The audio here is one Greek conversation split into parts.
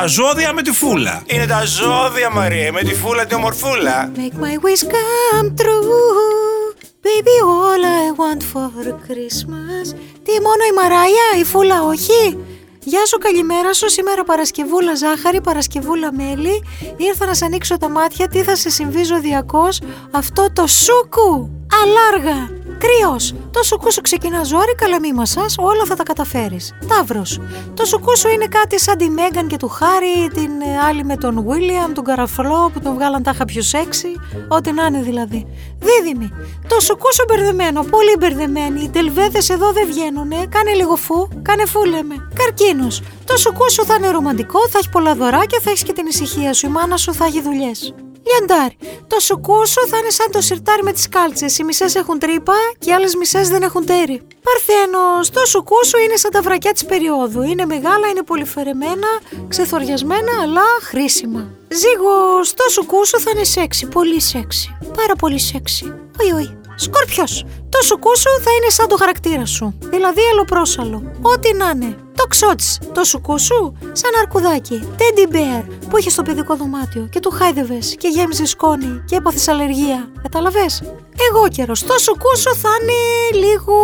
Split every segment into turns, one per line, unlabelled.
Τα ζώδια με τη φούλα.
Είναι τα ζώδια, Μαρία, με τη φούλα τη ομορφούλα.
Make my wish come true. Baby, all I want for Christmas. Τι μόνο η Μαράια, η φούλα όχι; Γεια σου, καλημέρα σου. Σήμερα Παρασκευούλα ζάχαρη, Παρασκευούλα μέλι. Ήρθα να σε ανοίξω τα μάτια. Τι θα σε συμβεί ζωδιακός; Αυτό το σούκου. Αλάργα. Κρυός. Το σουκούσου ξεκινά ζόρι, καλά μη μασάς, όλα θα τα καταφέρεις. Ταύρος. Το σουκούσου είναι κάτι σαν τη Μέγαν και του Χάρη, την ε, άλλη με τον Βίλιαμ, τον Καραφλό που τον βγάλαν τάχα πιο σεξι, ό,τι να είναι δηλαδή. Δίδυμη. Το σουκούσου μπερδεμένο, πολύ μπερδεμένοι. Οι τελβέδες εδώ δεν βγαίνουνε. Κάνε λίγο φου, κάνε φου λέμε. Καρκίνος. Το σουκούσου θα είναι ρομαντικό, θα έχει πολλά δωράκια, θα έχεις και την ησυχία σου. Η μάνα σου θα έχει δουλειές. Λιαντάρι. Το σουκούσου θα είναι σαν το σιρτάρι με τις κάλτσες. Οι μισές έχουν τρύπα και οι άλλες μισές δεν έχουν τέρι. Παρθένος. Το σουκούσου είναι σαν τα βρακιά της περίοδου. Είναι μεγάλα, είναι πολυφερεμένα, ξεθοριασμένα, αλλά χρήσιμα. Ζήγος. Το σουκούσου θα είναι σεξι. Πολύ σεξι. Πάρα πολύ σεξι. Oi, oi. Σκόρπιο. Το σουκούσου θα είναι σαν το χαρακτήρα σου. Δηλαδή αλλοπρόσαλο. Ό,τι να είναι. Το ξότσι. Το σουκούσου σαν αρκουδάκι. Teddy bear που είχε στο παιδικό δωμάτιο και του χάιδευες και γέμιζες σκόνη και έπαθες αλλεργία. Κατάλαβες; Εγώ καιρο. Το σουκούσου θα είναι λίγο.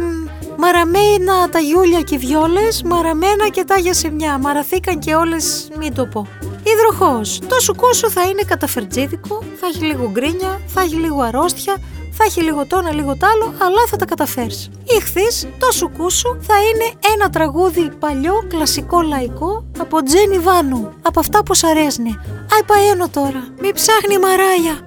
μ, Μαραμένα τα γιούλια και οι βιόλες, μαραμένα και τάγια σε μια. Μαραθήκαν και όλες, μην το πω. Υδροχός. Το σουκούσου θα είναι καταφερτζίδικο, θα έχει λίγο γκρίνια, θα έχει λίγο αρρώστια, θα έχει λίγο το ένα, λίγο το άλλο, αλλά θα τα καταφέρεις. Ήχθης, το σουκούσου θα είναι ένα τραγούδι παλιό, κλασικό, λαϊκό, από Τζένι Βάνου, από αυτά που σ' αρέσνε. Αϊ παένω τώρα, μη ψάχνει μαράγια,